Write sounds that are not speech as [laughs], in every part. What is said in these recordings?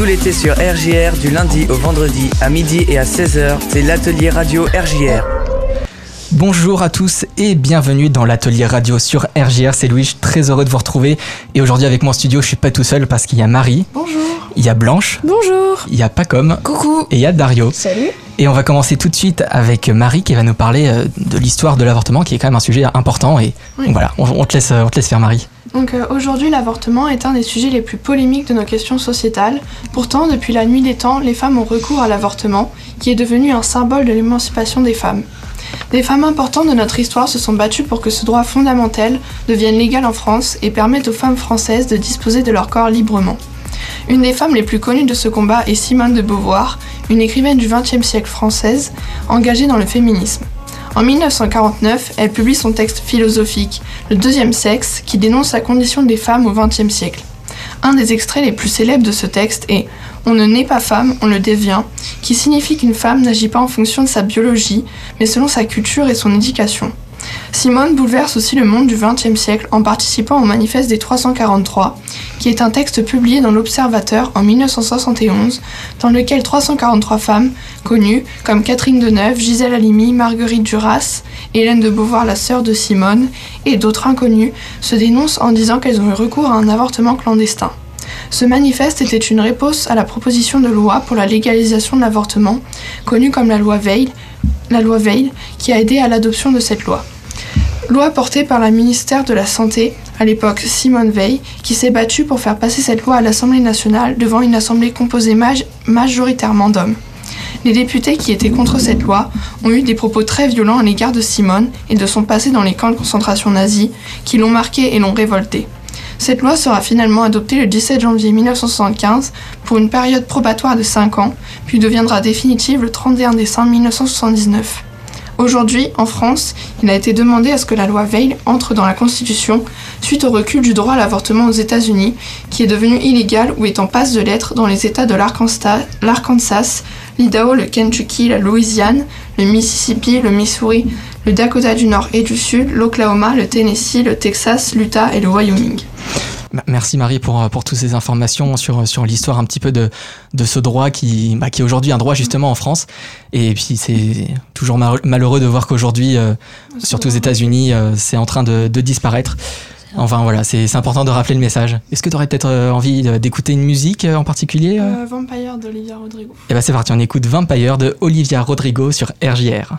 Tout l'été sur RJR, du lundi au vendredi, à midi et à 16h, c'est l'atelier radio RJR. Bonjour à tous et bienvenue dans l'atelier radio sur RJR. C'est Louis, très heureux de vous retrouver. Et aujourd'hui avec moi en studio, je suis pas tout seul parce qu'il y a Marie. Bonjour. Il y a Blanche. Bonjour. Il y a Pacom. Coucou. Et il y a Dario. Salut. Et on va commencer tout de suite avec Marie qui va nous parler euh, de l'histoire de l'avortement qui est quand même un sujet important. Et Oui. voilà, on, on te laisse, on te laisse faire Marie. Euh, aujourd'hui, l'avortement est un des sujets les plus polémiques de nos questions sociétales. Pourtant, depuis la nuit des temps, les femmes ont recours à l'avortement, qui est devenu un symbole de l'émancipation des femmes. Des femmes importantes de notre histoire se sont battues pour que ce droit fondamental devienne légal en France et permette aux femmes françaises de disposer de leur corps librement. Une des femmes les plus connues de ce combat est Simone de Beauvoir, une écrivaine du XXe siècle française engagée dans le féminisme. En 1949, elle publie son texte philosophique, Le deuxième sexe, qui dénonce la condition des femmes au XXe siècle. Un des extraits les plus célèbres de ce texte est On ne naît pas femme, on le devient, qui signifie qu'une femme n'agit pas en fonction de sa biologie, mais selon sa culture et son éducation. Simone bouleverse aussi le monde du XXe siècle en participant au manifeste des 343, qui est un texte publié dans l'Observateur en 1971, dans lequel 343 femmes connues, comme Catherine Deneuve, Gisèle Halimi, Marguerite Duras, Hélène de Beauvoir, la sœur de Simone, et d'autres inconnues, se dénoncent en disant qu'elles ont eu recours à un avortement clandestin. Ce manifeste était une réponse à la proposition de loi pour la légalisation de l'avortement, connue comme la loi Veil, qui a aidé à l'adoption de cette loi. Loi portée par la ministère de la Santé, à l'époque Simone Veil, qui s'est battue pour faire passer cette loi à l'Assemblée nationale devant une assemblée composée maj- majoritairement d'hommes. Les députés qui étaient contre cette loi ont eu des propos très violents à l'égard de Simone et de son passé dans les camps de concentration nazis, qui l'ont marqué et l'ont révolté. Cette loi sera finalement adoptée le 17 janvier 1975 pour une période probatoire de 5 ans, puis deviendra définitive le 31 décembre 1979. Aujourd'hui, en France, il a été demandé à ce que la loi Veil entre dans la Constitution suite au recul du droit à l'avortement aux États-Unis, qui est devenu illégal ou est en passe de l'être dans les États de l'Arkansas, l'Idaho, le Kentucky, la Louisiane, le Mississippi, le Missouri, le Dakota du Nord et du Sud, l'Oklahoma, le Tennessee, le Texas, l'Utah et le Wyoming. Merci Marie pour, euh, pour toutes ces informations sur, sur l'histoire un petit peu de, de ce droit qui, bah, qui est aujourd'hui un droit justement en France. Et puis c'est toujours malheureux de voir qu'aujourd'hui, euh, surtout aux États-Unis, euh, c'est en train de, de disparaître. Enfin voilà, c'est important de rappeler le message. Est-ce que tu aurais peut-être euh, envie euh, d'écouter une musique euh, en particulier euh? Euh, Vampire d'Olivia Rodrigo. Eh ben c'est parti, on écoute Vampire de Olivia Rodrigo sur RJR.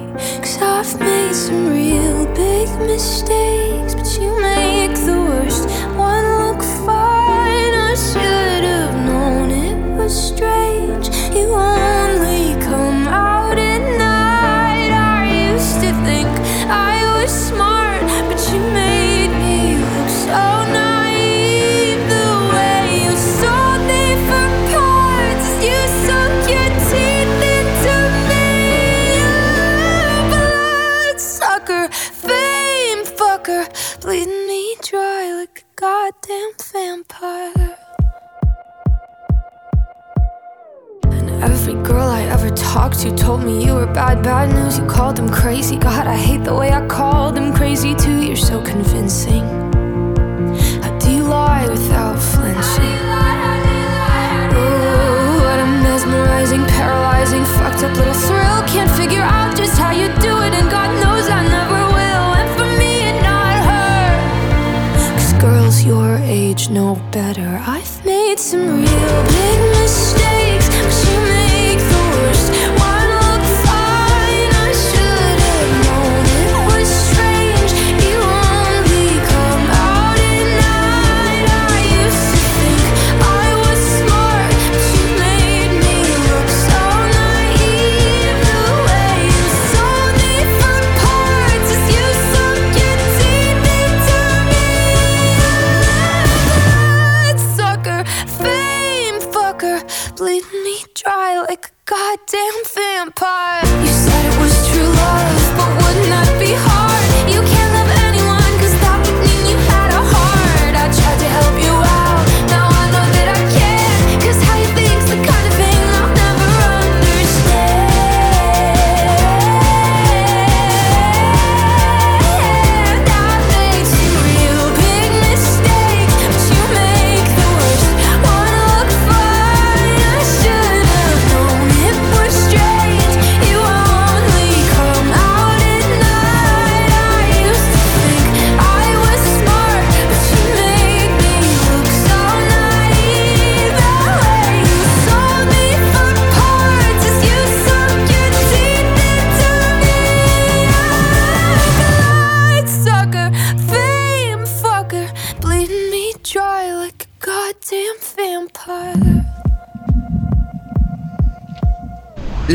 Cause I've made some real big mistakes, but you make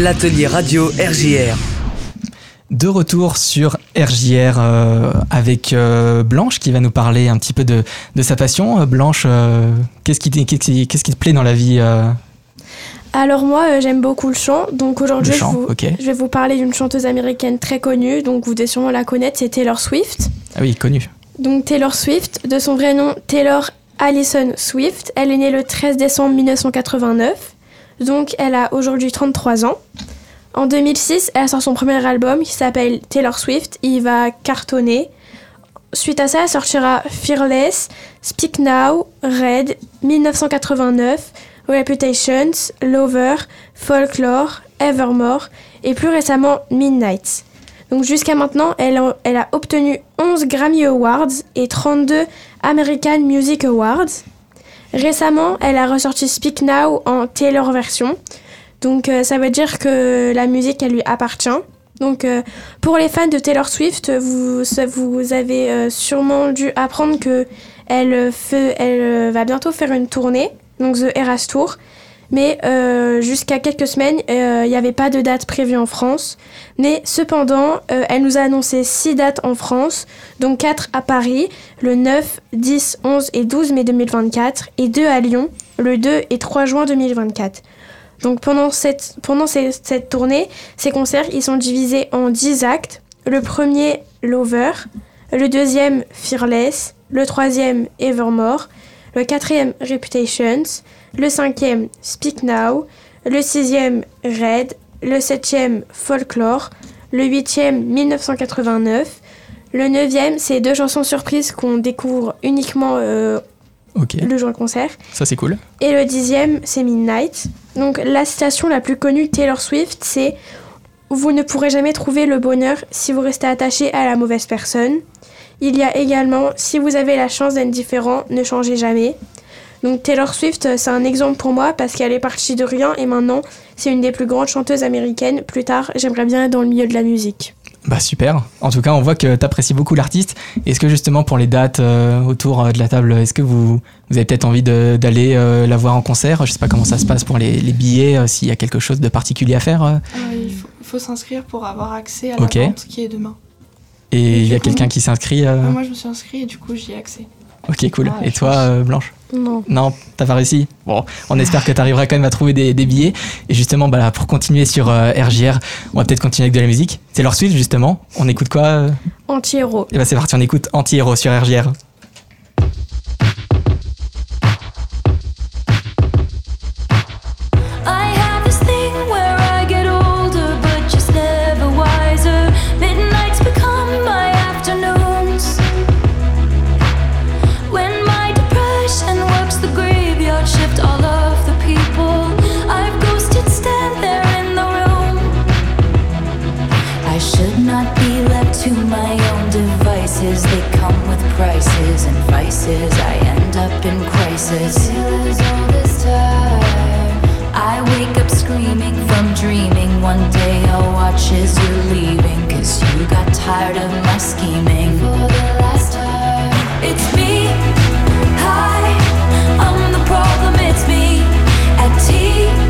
L'atelier radio RJR. De retour sur RJR euh, avec euh, Blanche qui va nous parler un petit peu de, de sa passion. Euh, Blanche, euh, qu'est-ce qui, te plaît dans la vie euh, Alors moi, euh, j'aime beaucoup le chant. Donc aujourd'hui, je, je vais vous parler d'une chanteuse américaine très connue. Donc vous devez sûrement la connaître, c'est Taylor Swift. Ah oui, connu. Donc Taylor Swift, de son vrai nom Taylor Allison Swift, elle est née le 13 décembre 1989. Donc elle a aujourd'hui 33 ans. En 2006, elle sort son premier album qui s'appelle Taylor Swift. Il va cartonner. Suite à ça, elle sortira Fearless, Speak Now, Red, 1989, Reputations, Lover, Folklore, Evermore et plus récemment Midnight. Donc jusqu'à maintenant, elle a, elle a obtenu 11 Grammy Awards et 32 American Music Awards. Récemment, elle a ressorti Speak Now en Taylor version. Donc euh, ça veut dire que la musique, elle lui appartient. Donc euh, pour les fans de Taylor Swift, vous, vous avez euh, sûrement dû apprendre que elle, fait, elle va bientôt faire une tournée, donc The Eras Tour. Mais euh, jusqu'à quelques semaines, euh, il n'y avait pas de date prévue en France. Mais cependant, euh, elle nous a annoncé 6 dates en France, dont 4 à Paris, le 9, 10, 11 et 12 mai 2024, et 2 à Lyon, le 2 et 3 juin 2024. Donc pendant cette, tournée, ces concerts, ils sont divisés en 10 actes. Le premier, Lover, le deuxième, Fearless, le troisième, Evermore, le quatrième, Reputations, le cinquième, Speak Now, le sixième, Red, le septième, Folklore, le huitième, 1989, le neuvième, c'est deux chansons surprises qu'on découvre uniquement euh, le jour du concert. ça c'est cool. Et le dixième, c'est Midnight. Donc la citation la plus connue de Taylor Swift, c'est Vous ne pourrez jamais trouver le bonheur si vous restez attaché à la mauvaise personne. Il y a également Si vous avez la chance d'être différent, ne changez jamais. Donc Taylor Swift, euh, c'est un exemple pour moi parce qu'elle est partie de rien et maintenant c'est une des plus grandes chanteuses américaines. Plus tard, j'aimerais bien être dans le milieu de la musique. Bah super. En tout cas, on voit que tu apprécies beaucoup l'artiste. Est-ce que justement pour les dates euh, autour euh, de la table, est-ce que vous, vous avez peut-être envie d'aller euh, la voir en concert? Je sais pas comment ça se passe pour les, les billets, euh, s'il y a quelque chose de particulier à faire. euh. Euh, il faut, s'inscrire pour avoir accès à la vente qui est demain. Et Et il y a quelqu'un qui s'inscrit. Euh, Moi, je me suis inscrit et du coup, j'y ai accès. Ok, cool. Ah, Et toi, euh, Blanche Non. Non, t'as pas réussi Bon, on espère que tu arriveras quand même à trouver des, des billets. Et justement, bah, là, pour continuer sur euh, RJR, on va peut-être continuer avec de la musique. C'est leur Swift, justement. On écoute quoi euh Anti-héros. Et bah c'est parti, on écoute Anti-Héros sur RJR. Devices. They come with prices and vices. I end up in crisis. I wake up screaming from dreaming. One day I'll watch as you're leaving. Cause you got tired of my scheming. For the last time. It's me. Hi. I'm the problem. It's me. At tea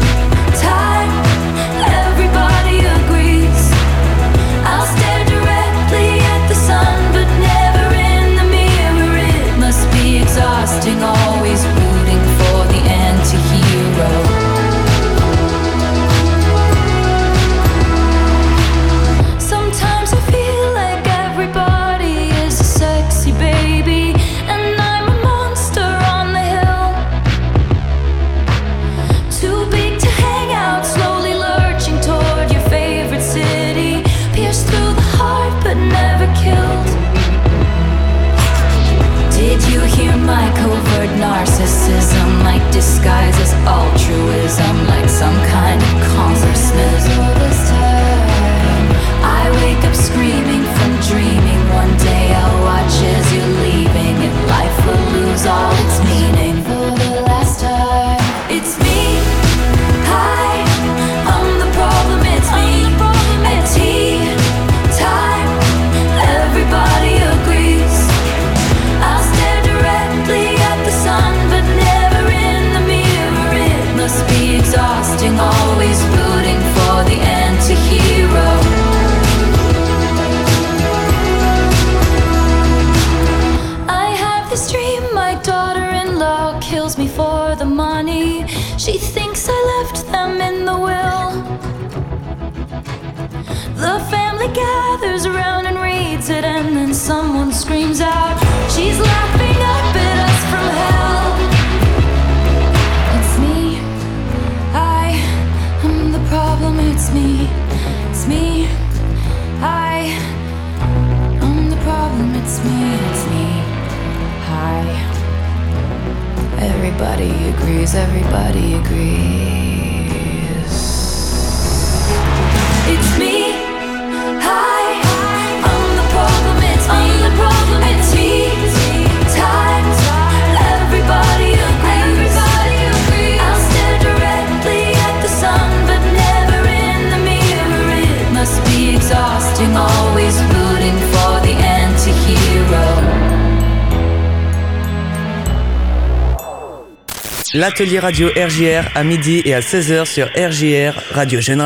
L'atelier radio RJR à midi et à 16h sur RJR Radio Jeune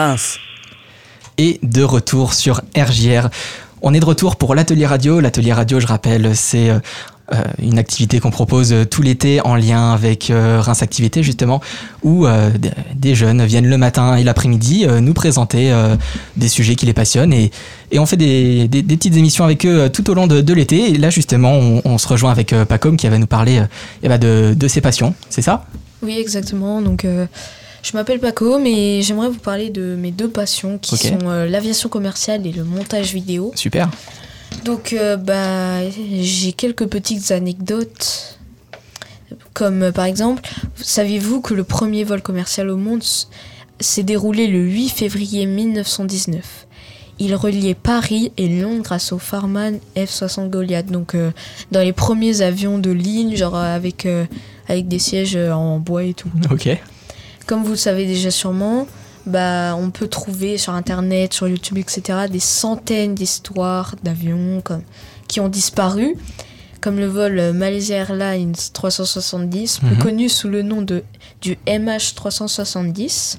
et de retour sur RJR. On est de retour pour l'atelier radio. L'atelier radio, je rappelle, c'est euh, une activité qu'on propose euh, tout l'été en lien avec euh, Reims Activité justement, où euh, des jeunes viennent le matin et l'après-midi euh, nous présenter euh, des sujets qui les passionnent et, et on fait des, des- des petites émissions avec eux euh, tout au long de, de l'été. Et là justement, on, on se rejoint avec euh, Pacom qui va nous parler euh, eh ben, de, de ses passions, c'est ça? Oui, exactement. Donc, euh, je m'appelle Paco, mais j'aimerais vous parler de mes deux passions qui sont euh, l'aviation commerciale et le montage vidéo. Super. Donc, euh, bah, j'ai quelques petites anecdotes. Comme euh, par exemple, saviez-vous que le premier vol commercial au monde s'est déroulé le 8 février 1919 Il reliait Paris et Londres grâce au Farman F-60 Goliath. Donc, euh, dans les premiers avions de ligne, genre avec, avec des sièges en bois et tout. Ok. Comme vous le savez déjà sûrement, bah, on peut trouver sur Internet, sur YouTube, etc., des centaines d'histoires d'avions comme, qui ont disparu, comme le vol euh, Malaysia Airlines 370, plus Mhm. connu sous le nom de, du MH370,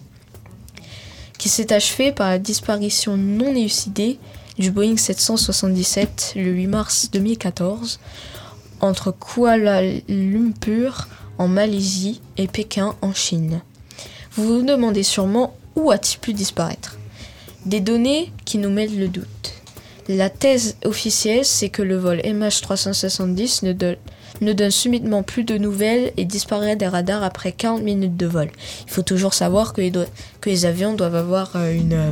qui s'est achevé par la disparition non élucidée du Boeing 777 le 8 mars 2014 entre Kuala Lumpur en Malaisie et Pékin en Chine. Vous vous demandez sûrement où a-t-il pu disparaître? Des données qui nous mettent le doute. La thèse officielle, c'est que le vol MH370 ne, donne- ne donne subitement plus de nouvelles et disparaît des radars après 40 minutes de vol. Il faut toujours savoir que les, do- que les avions doivent avoir euh, une, euh,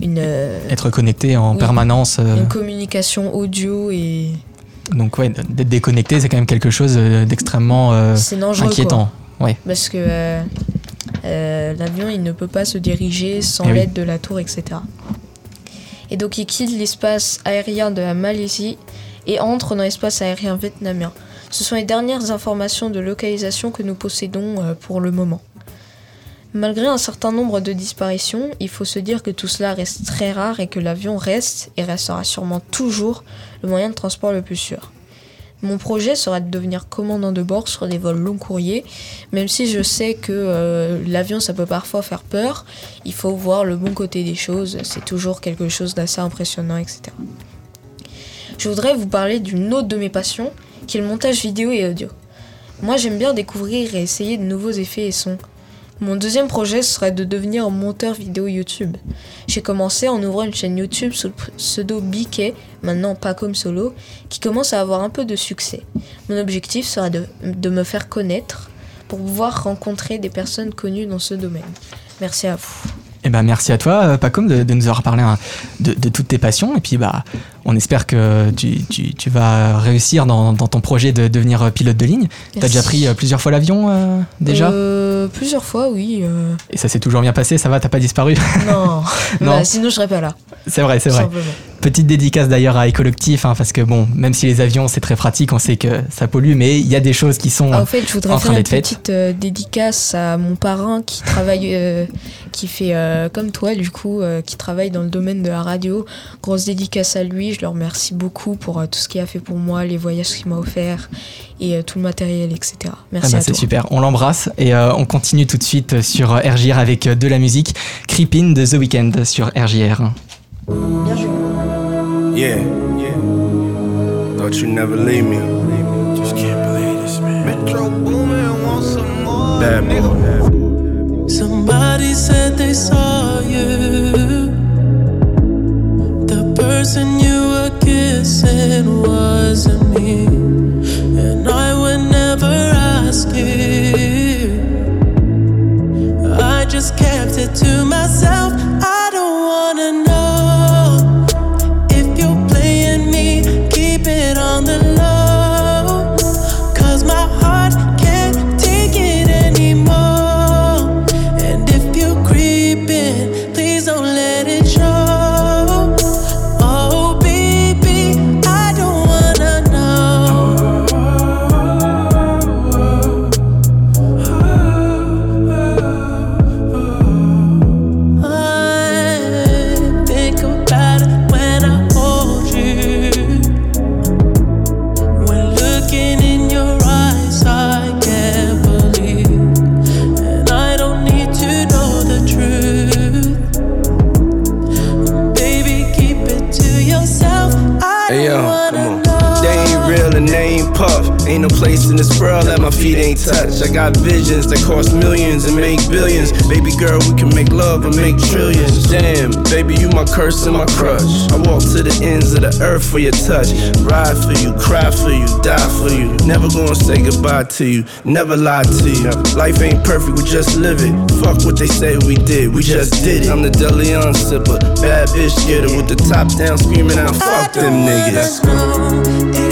une, euh, Être connecté en Oui. permanence. une communication audio et Donc ouais, d'être déconnecté, c'est quand même quelque chose d'extrêmement euh, quoi. inquiétant. Ouais. Parce que euh, euh, l'avion, il ne peut pas se diriger sans oui. l'aide de la tour, etc. Et donc, il quitte l'espace aérien de la Malaisie et entre dans l'espace aérien vietnamien. Ce sont les dernières informations de localisation que nous possédons euh, pour le moment. Malgré un certain nombre de disparitions, il faut se dire que tout cela reste très rare et que l'avion reste et restera sûrement toujours le moyen de transport le plus sûr. Mon projet sera de devenir commandant de bord sur des vols long courriers, même si je sais que euh, l'avion ça peut parfois faire peur, il faut voir le bon côté des choses, c'est toujours quelque chose d'assez impressionnant, etc. Je voudrais vous parler d'une autre de mes passions, qui est le montage vidéo et audio. Moi j'aime bien découvrir et essayer de nouveaux effets et sons. Mon deuxième projet serait de devenir monteur vidéo YouTube. J'ai commencé en ouvrant une chaîne YouTube sous le pseudo BK, maintenant pas comme solo, qui commence à avoir un peu de succès. Mon objectif sera de me faire connaître pour pouvoir rencontrer des personnes connues dans ce domaine. Merci à vous. Eh ben merci à toi, euh, Pacom, de, de nous avoir parlé hein, de, de toutes tes passions. Et puis bah, on espère que tu, tu- tu vas réussir dans, dans ton projet de devenir euh, pilote de ligne. T'as Merci. déjà pris euh, plusieurs fois l'avion euh, déjà Euh, Plusieurs fois, oui. euh, Et ça s'est toujours bien passé, ça va, t'as pas disparu? Non, [laughs] Non. Bah, sinon je serais pas là. C'est vrai, c'est vrai. simplement. Petite dédicace d'ailleurs à Écollectif, hein, parce que bon, même si les avions c'est très pratique, on sait que ça pollue, mais il y a des choses qui sont. Ah, en fait, je voudrais faire train une d'être faite. petite euh, dédicace à mon parrain qui travaille, euh, qui fait euh, comme toi, du coup, qui travaille dans le domaine de la radio. Grosse dédicace à lui. Je le remercie beaucoup pour tout ce qu'il a fait pour moi, les voyages qu'il m'a offert et tout le matériel, etc. Ah Merci bah, à c'est super, on l'embrasse et on continue tout de suite sur RJR avec de la musique. Creepin de The Weeknd sur RJR. Yeah. yeah. Thought you never leave me. Just can't believe this, man. Metro booming, want some more. Bad boy. Bad boy. Somebody said they saw you. The person you were kissing wasn't me. And I would never ask you. I just kept it to myself. I make trillions. Damn, baby, you my curse and my crush. I walk to the ends of the earth for your touch. Ride for you, cry for you, die for you. Never gonna say goodbye to you, never lie to you. Life ain't perfect, we just live it. Fuck what they say we did, we just did it. I'm the Deleon sipper, bad bitch getter with the top down, screaming out, fuck them niggas.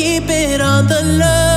Keep it on the low.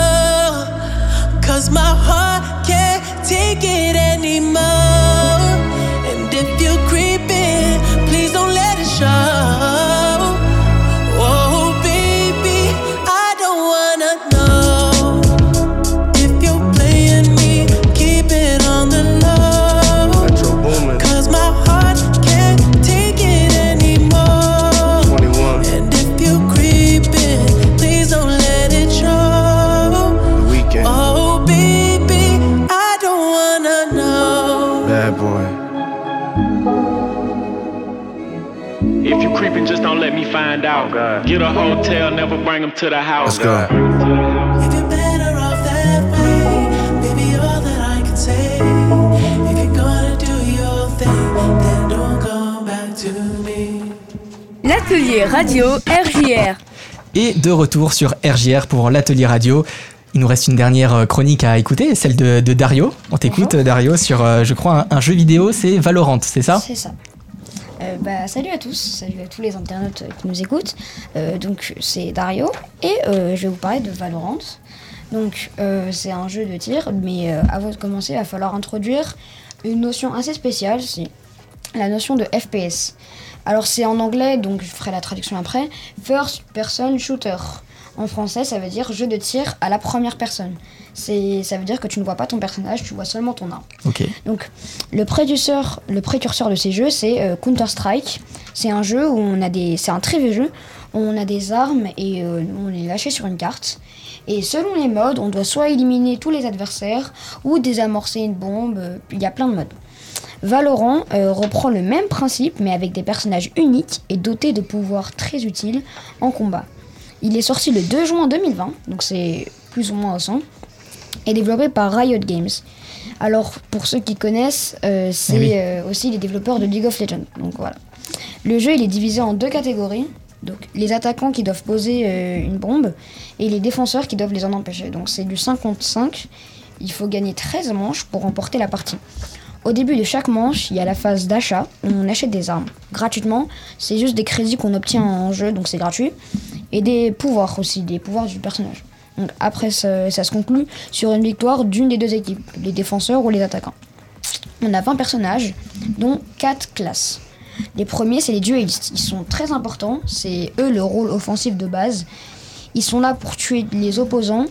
Find out. Get a hotel, never bring them to the house. Let's go. If you're better off that way, baby, all that I can say. If you're gonna do your thing, then don't come back to me. L'atelier radio RJR. Et de retour sur RJR pour l'atelier radio. Il nous reste une dernière euh, chronique à écouter, celle de, de Dario. On t'écoute, Dario, sur, euh, je crois, un, un jeu vidéo, c'est Valorant, c'est ça? C'est ça. Euh, bah, salut à tous, salut à tous les internautes euh, qui nous écoutent. Euh, donc c'est Dario et je vais vous parler de Valorant. Donc c'est un jeu de tir, mais avant de commencer, il va falloir introduire une notion assez spéciale, c'est la notion de FPS. Alors c'est en anglais, donc je ferai la traduction après. First Person Shooter. En français, ça veut dire jeu de tir à la première personne. C'est, ça veut dire que tu ne vois pas ton personnage, tu vois seulement ton arme. Ok. Donc, le précurseur, le précurseur de ces jeux, c'est euh, Counter Strike. C'est un jeu où on a des, c'est un très vieux jeu. où On a des armes et euh, on les lâché sur une carte. Et selon les modes, on doit soit éliminer tous les adversaires ou désamorcer une bombe. Il y a plein de modes. Valorant euh, reprend le même principe mais avec des personnages uniques et dotés de pouvoirs très utiles en combat. Il est sorti le 2 juin 2020, donc c'est plus ou moins récent, et développé par Riot Games. Alors pour ceux qui connaissent, euh, c'est Eh oui. euh, aussi les développeurs de League of Legends. Donc voilà. Le jeu il est divisé en deux catégories. Donc les attaquants qui doivent poser euh, une bombe et les défenseurs qui doivent les en empêcher. Donc c'est du 5 contre 5. Il faut gagner 13 manches pour remporter la partie. Au début de chaque manche, il y a la phase d'achat. où On achète des armes gratuitement. C'est juste des crédits qu'on obtient en jeu, donc c'est gratuit. Et des pouvoirs aussi, des pouvoirs du personnage. Donc après, ça, ça se conclut sur une victoire d'une des deux équipes, les défenseurs ou les attaquants. On a 20 personnages, dont 4 classes. Les premiers, c'est les duellistes. Ils sont très importants. C'est eux le rôle offensif de base. Ils sont là pour tuer les opposants.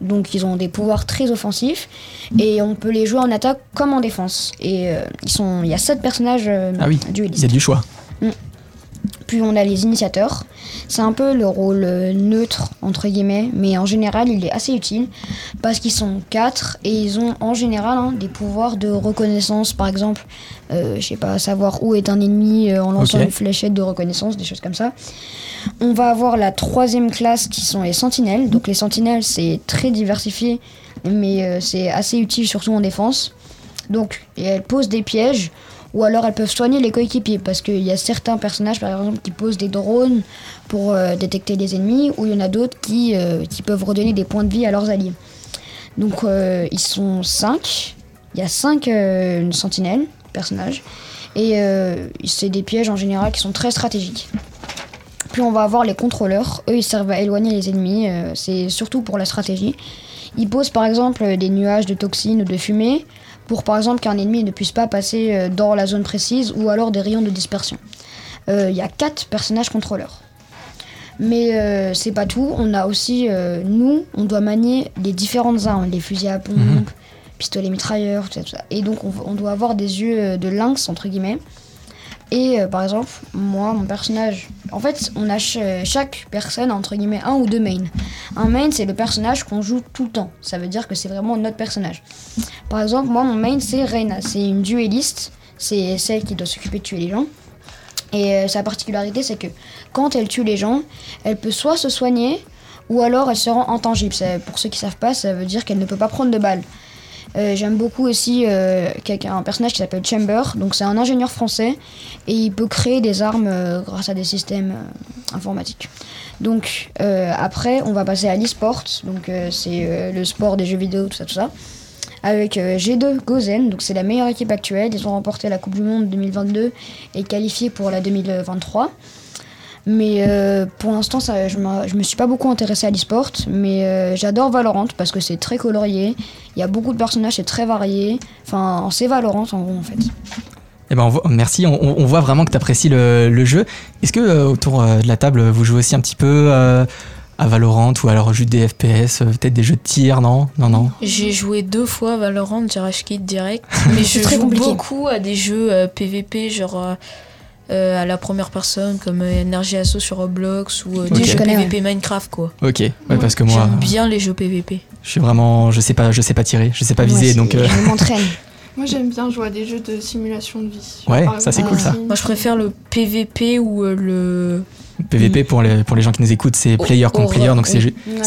Donc ils ont des pouvoirs très offensifs. Et on peut les jouer en attaque comme en défense. Et euh, ils sont, il y a 7 personnages euh, Ah oui, duellistes. il y a du choix. On a les initiateurs. C'est un peu le rôle euh, neutre, entre guillemets, mais en général, il est assez utile parce qu'ils sont quatre et ils ont en général hein, des pouvoirs de reconnaissance, par exemple, euh, je sais pas, savoir où est un ennemi euh, en lançant une fléchette de reconnaissance, des choses comme ça. On va avoir la troisième classe qui sont les sentinelles. Donc les sentinelles, c'est très diversifié, mais euh, c'est assez utile surtout en défense. Donc et elles posent des pièges. Ou alors elles peuvent soigner les coéquipiers parce qu'il y a certains personnages par exemple qui posent des drones pour euh, détecter les ennemis ou il y en a d'autres qui, euh, qui peuvent redonner des points de vie à leurs alliés. Donc euh, ils sont 5, il y a 5 sentinelles, personnages, et c'est des pièges en général qui sont très stratégiques. Puis on va avoir les contrôleurs, eux ils servent à éloigner les ennemis, c'est surtout pour la stratégie. Ils posent par exemple des nuages de toxines ou de fumée pour par exemple qu'un ennemi ne puisse pas passer euh, dans la zone précise ou alors des rayons de dispersion. Euh, Il y a quatre personnages contrôleurs. Mais euh, c'est pas tout, on a aussi, euh, nous, on doit manier les différentes armes, les fusils à pompe, Mhm. pistolets mitrailleurs, tout ça, tout ça. Et donc on, on doit avoir des yeux de lynx, entre guillemets. Et euh, par exemple, moi, mon personnage, en fait, on a ch- chaque personne, entre guillemets, un ou deux mains. Un main, c'est le personnage qu'on joue tout le temps. Ça veut dire que c'est vraiment notre personnage. Par exemple, moi, mon main, c'est Reina. C'est une duelliste. C'est celle qui doit s'occuper de tuer les gens. Et euh, sa particularité, c'est que quand elle tue les gens, elle peut soit se soigner, ou alors elle se rend intangible. Pour ceux qui savent pas, ça veut dire qu'elle ne peut pas prendre de balles. Euh, J'aime beaucoup aussi euh, un personnage qui s'appelle Chamber. Donc c'est un ingénieur français et il peut créer des armes euh, grâce à des systèmes informatiques. Donc après, on va passer à l'e-sport. Donc c'est le sport des jeux vidéo, tout ça, tout ça. Avec euh, G2 Gozen, donc c'est la meilleure équipe actuelle. Ils ont remporté la Coupe du Monde 2022 et qualifié pour la 2023. Mais euh, pour l'instant, ça, je me, je me suis pas beaucoup intéressée à l'e-sport, mais euh, j'adore Valorant parce que c'est très colorié. Il y a beaucoup de personnages, c'est très varié. Enfin, c'est Valorant en gros en fait. Eh ben, on voit- merci, on, voit vraiment que tu apprécies le, le jeu. Est-ce que euh, autour de la table, vous jouez aussi un petit peu euh, à Valorant ou alors juste des FPS, peut-être des jeux de tir, non? Non, non. J'ai joué deux fois Valorant, j'ai Quit direct. [laughs] Mais je très joue compliqué. beaucoup à des jeux euh, PVP, genre à la première personne, comme euh, Energy Asso sur Roblox ou euh, Ok. des Je jeux connais, PVP Minecraft, quoi. Ok, ouais, parce que moi, J'aime bien les jeux PVP. je suis vraiment, je sais pas, je sais pas tirer, je sais pas viser, Moi, donc. euh, Je m'entraîne. [laughs] Moi j'aime bien jouer à des jeux de simulation de vie. Ouais, ça, c'est cool, ça. Moi, je préfère le PVP ou euh, le. PVP pour les, pour les gens qui nous écoutent, c'est Oh, player contre horreur, player, donc c'est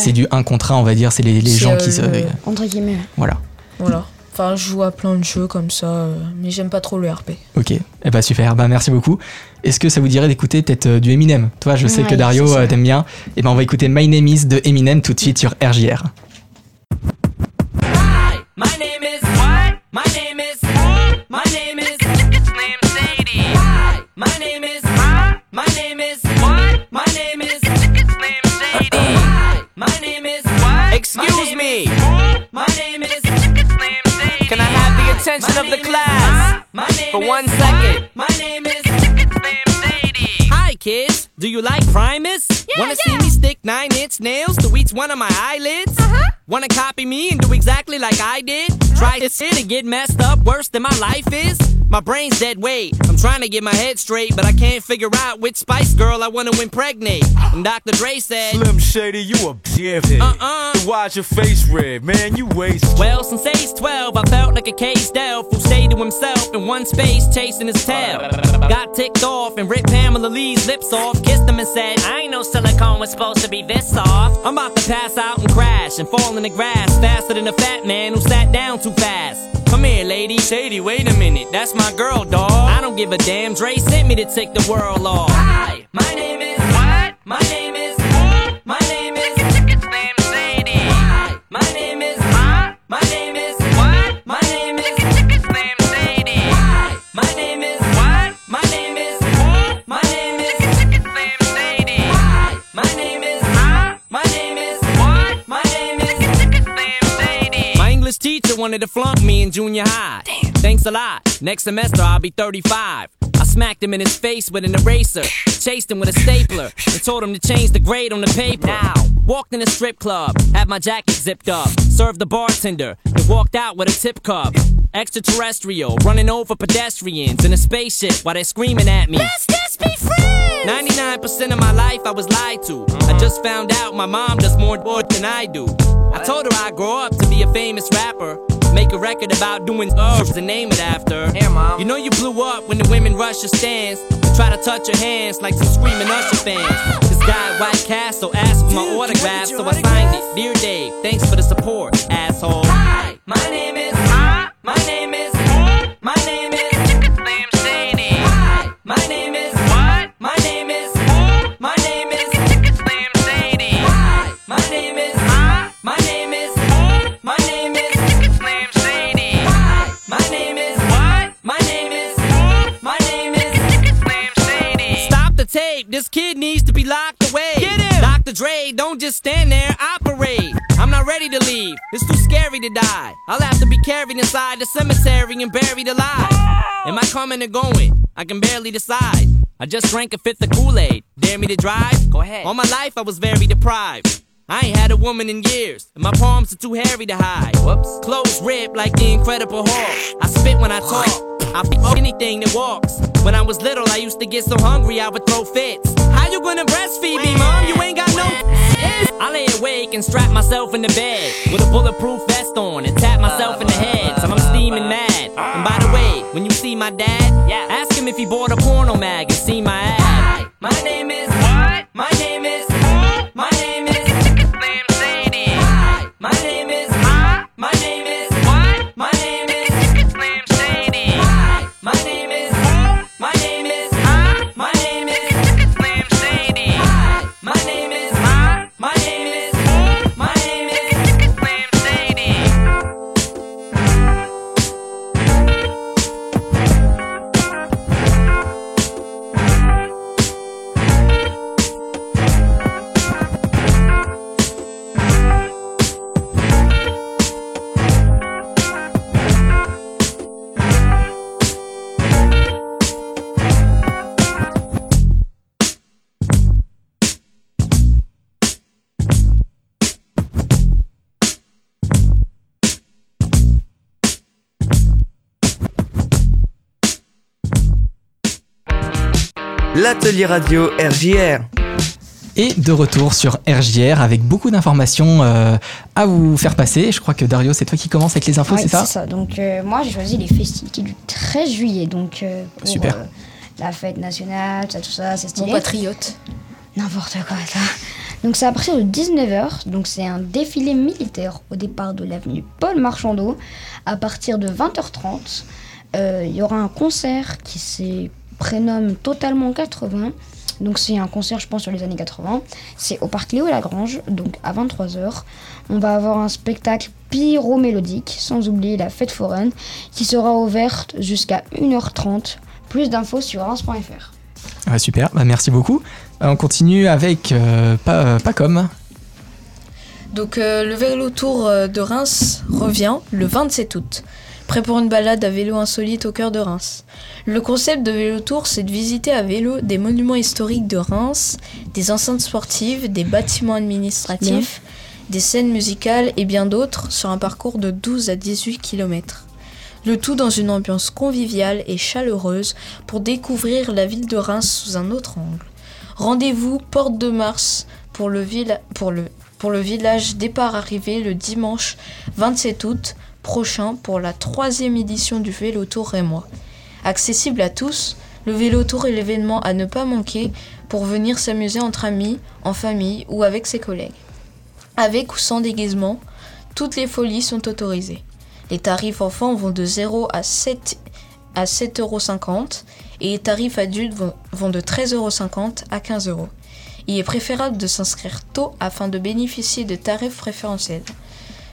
Ouais. du 1 contre 1, on va dire, c'est les, les gens euh, qui se. Entre guillemets. Voilà, Voilà. Enfin, je joue à plein de jeux comme ça, euh, mais j'aime pas trop le RP. ok. Eh bah super, bah merci beaucoup. Est-ce que ça vous dirait d'écouter peut-être euh, du Eminem? Toi, je sais Ouais, que Dario euh, t'aime bien. Et ben on va écouter My Name Is de Eminem tout de suite sur RJR. For one second? My name is it's name Sadie. Hi kids, do you like Primus? Wanna see me stick nine inch nails to each one of my eyelids? Uh-huh. Wanna copy me and do exactly like I did? Try this shit and get messed up worse than my life is? My brain's dead weight. I'm trying to get my head straight, but I can't figure out which Spice Girl I wanna impregnate. And Dr. Dre said, Slim Shady, you a dickhead. Uh-uh. Why's your face red, man? You waste. Well, since age 12, I felt like a caged elf who stayed to himself in one space chasing his tail. Got ticked off and ripped Pamela Lee's lips off, kissed him and said, I ain't no silicone was supposed to be this soft. I'm about to pass out and crash and fall in the grass faster than a fat man who sat down too fast. Come here, lady. Shady, wait a minute. That's my girl, dawg. I don't give a damn. Dre sent me to take the world off. Hi, my name is. What? My name in junior high. Thanks a lot. Next semester I'll be 35. I smacked him in his face with an eraser, chased him with a stapler, and told him to change the grade on the paper. Now, walked in a strip club, had my jacket zipped up, served the bartender, and walked out with a tip cup. Extraterrestrial, running over pedestrians in a spaceship while they're screaming at me. Let's just be friends! 99% of my life I was lied to. I just found out my mom does more good than I do. I told her I'd grow up to be a famous rapper. Make a record about doing oh. herbs and name it after. Here, mom. You know you blew up when the women rush your stands. and Try to touch your hands like some screaming Usher fans. This guy at White Castle asked for my autograph, so I signed it. Dear Dave, thanks for the support, asshole. Hi, my name is. Is. My name is. It's name to die. I'll have to be carried inside the cemetery and buried alive. Am I coming or going? I can barely decide. I just drank a fifth of Kool-Aid. Dare me to drive? Go ahead. All my life I was very deprived. I ain't had a woman in years, and my palms are too hairy to hide. Whoops. Clothes ripped like the Incredible Hulk. I spit when I talk. I fuck anything that walks. When I was little, I used to get so hungry I would throw fits. How you gonna breastfeed me, mom? You ain't got no. I lay awake and strap myself in the bed with a bulletproof vest on and tap myself in the head till I'm steaming mad. And by the way, when you see my dad, ask him if he bought a porno mag and see my ad. L'atelier radio RJR. Et de retour sur RJR avec beaucoup d'informations euh, à vous faire passer. Je crois que Dario, c'est toi qui commence avec les infos, Ouais, c'est ça C'est ça. Donc, euh, moi, j'ai choisi les festivités du 13 juillet. Donc, euh, pour Super. euh, la fête nationale, tout ça, tout ça, c'est stylé. Mon patriote. N'importe quoi, ça. Donc, c'est à partir de 19h. Donc, c'est un défilé militaire au départ de l'avenue Paul Marchandeau. À partir de 20h30, euh, il y aura un concert qui se prénomme Totalement 80. Donc, c'est un concert, je pense, sur les années 80. C'est au parc Léo Lagrange, donc à 23h. On va avoir un spectacle pyro-mélodique, sans oublier la fête foraine, qui sera ouverte jusqu'à 1h30. Plus d'infos sur reims.fr. Ah, Super, bah, merci beaucoup. Euh, on continue avec euh, pas, euh, pas comme. Donc euh, le vélo tour de Reims revient le 27 août. Prêt pour une balade à vélo insolite au cœur de Reims. Le concept de vélo tour, c'est de visiter à vélo des monuments historiques de Reims, des enceintes sportives, des bâtiments administratifs, des scènes musicales et bien d'autres sur un parcours de 12 à 18 km. Le tout dans une ambiance conviviale et chaleureuse pour découvrir la ville de Reims sous un autre angle. Rendez-vous Porte de Mars pour le, villa- pour le, pour le village départ-arrivée le dimanche 27 août prochain pour la troisième édition du Vélo Tour Rémois. Accessible à tous, le Vélo Tour est l'événement à ne pas manquer pour venir s'amuser entre amis, en famille ou avec ses collègues. Avec ou sans déguisement, toutes les folies sont autorisées. Les tarifs enfants vont de 0 à 7 à 7,50 euros et les tarifs adultes vont, vont de 13,50 euros à 15 euros. Il est préférable de s'inscrire tôt afin de bénéficier de tarifs préférentiels.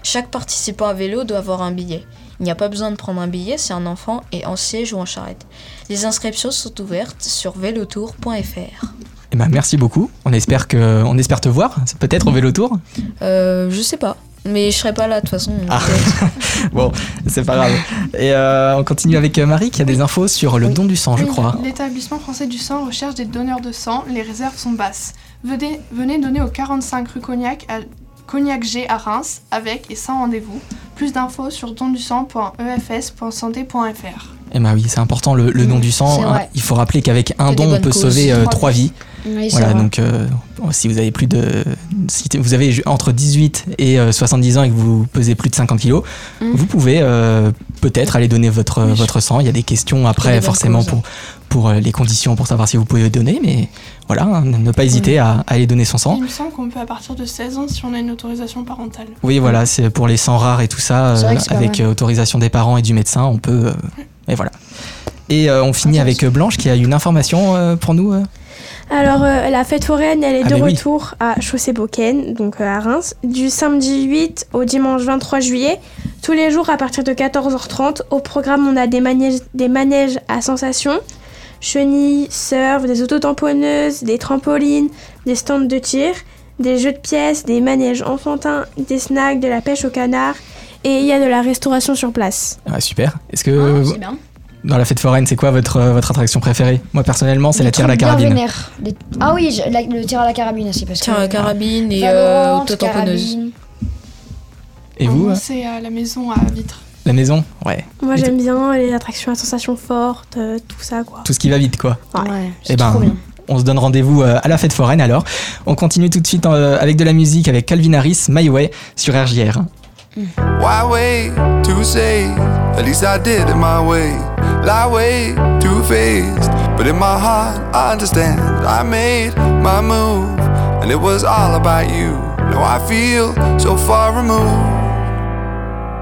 Chaque participant à vélo doit avoir un billet. Il n'y a pas besoin de prendre un billet si un enfant est en siège ou en charrette. Les inscriptions sont ouvertes sur velotour.fr. Eh ben, merci beaucoup. On espère, que, on espère te voir, peut-être au vélo tour. Euh, je sais pas, mais je serai pas là de toute façon. Ah. euh, [laughs] Bon, c'est pas grave. Et euh, on continue avec euh, Marie qui a des infos sur le don du sang, je crois. L'établissement français du sang recherche des donneurs de sang. Les réserves sont basses. Venez, venez donner au 45 rue Cognac à Cognac G à Reims avec et sans rendez-vous. Plus d'infos sur dondusang.efs.santé.fr. Eh ben oui, c'est important le, le don du sang. Hein. Il faut rappeler qu'avec un don, on peut causes. sauver euh, Trois vies. vies. Oui, c'est voilà, vrai. donc euh, si vous avez plus de, si vous avez entre 18 et euh, 70 ans et que vous pesez plus de 50 kilos, Mm. vous pouvez euh, peut-être aller donner votre Oui, je- votre sang. Il y a des questions après forcément causes. pour pour euh, les conditions pour savoir si vous pouvez donner, mais voilà, hein, ne pas hésiter à, à aller donner son sang. Il me semble qu'on peut à partir de 16 ans si on a une autorisation parentale. Oui, voilà, c'est pour les sangs rares et tout ça, euh, avec mal. euh, autorisation des parents et du médecin, on peut. euh, et voilà. Et euh, on finit avec euh, Blanche qui a une information euh, pour nous. euh. Alors, euh, la fête foraine, elle est Ah, de oui. retour à Chaussée-Beaucaine, donc euh, à Reims, du samedi 8 au dimanche 23 juillet. Tous les jours à partir de 14h30. Au programme, on a des manèges, des manèges à sensation, chenilles, surf, des autotamponneuses, des trampolines, des stands de tir, des jeux de pièces, des manèges enfantins, des snacks, de la pêche au canard. Et il y a de la restauration sur place. Ah, super. Est-ce que Ah, bien. dans la fête foraine, c'est quoi votre, euh, votre attraction préférée Moi personnellement, c'est la tire à la carabine. Les- Ah oui, je- la- le tir à la carabine aussi. Parce Tir à que, la carabine et euh, autotamponneuse. Et vous c'est à la maison à Vitre. La maison Ouais. Moi Et j'aime bien les attractions à sensations fortes, euh, tout ça quoi. Tout ce qui va vite, quoi. Ouais, Eh ben, on se donne rendez-vous euh, à la fête foraine alors. On continue tout de suite euh, avec de la musique avec Calvin Harris, My Way sur RJR. Why wait to say? At least I did it my way? Lie way too faced, but in my heart I understand. I made my move, and it was all about you. Now I feel so far removed.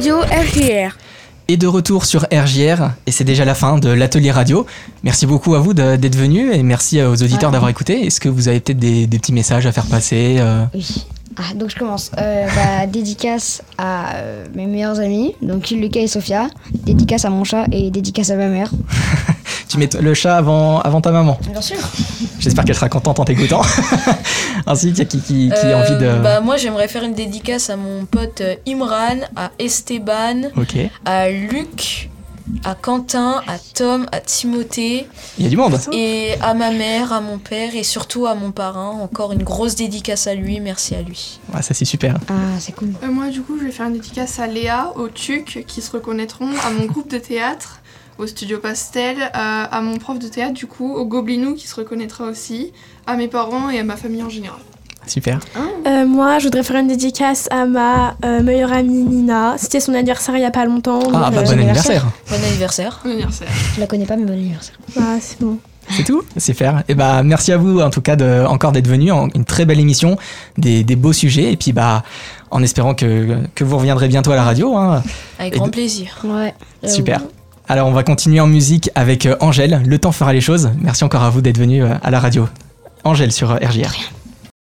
Radio RJR. Et de retour sur RJR, et c'est déjà la fin de l'atelier radio. Merci beaucoup à vous d'être venus et merci aux auditeurs Ouais. d'avoir écouté. Est-ce que vous avez peut-être des, des petits messages à faire passer euh, Oui. Ah, donc je commence. Euh, bah, [laughs] dédicace à euh, mes meilleurs amis, donc Lucas et Sophia. Dédicace à mon chat et dédicace à ma mère. [laughs] Tu mets le chat avant, avant ta maman. Bien sûr. J'espère qu'elle sera contente en t'écoutant. [laughs] Ainsi qu'il y a qui, qui, qui a envie de. Euh, Bah, moi, j'aimerais faire une dédicace à mon pote euh, Imran, à Esteban, à Luc, à Quentin, à Tom, à Timothée. Il y a du monde. Et à ma mère, à mon père et surtout à mon parrain. Encore une grosse dédicace à lui. Merci à lui. Ouais, ça c'est super. Ah, c'est cool. Euh, moi, du coup, je vais faire une dédicace à Léa, au TUC, qui se reconnaîtront, à mon groupe de théâtre, au studio Pastel, euh, à mon prof de théâtre du coup, au Goblinou qui se reconnaîtra aussi, à mes parents et à ma famille en général. Super. Euh, moi, je voudrais faire une dédicace à ma euh, meilleure amie Nina. C'était son anniversaire il y a pas longtemps. Ah, bah, bon anniversaire. Bon anniversaire. Bon anniversaire. Je la connais pas, mais bon anniversaire. Ah, c'est bon. C'est tout Super. Et bah merci à vous en tout cas de, encore d'être venus. en- Une très belle émission, des, des beaux sujets. Et puis bah en espérant que, que vous reviendrez bientôt à la radio. hein. Avec Et grand de- plaisir. Ouais. Super. Alors on va continuer en musique avec euh, Angèle. Le temps fera les choses. Merci encore à vous d'être venu euh, à la radio. Angèle sur euh, RJR.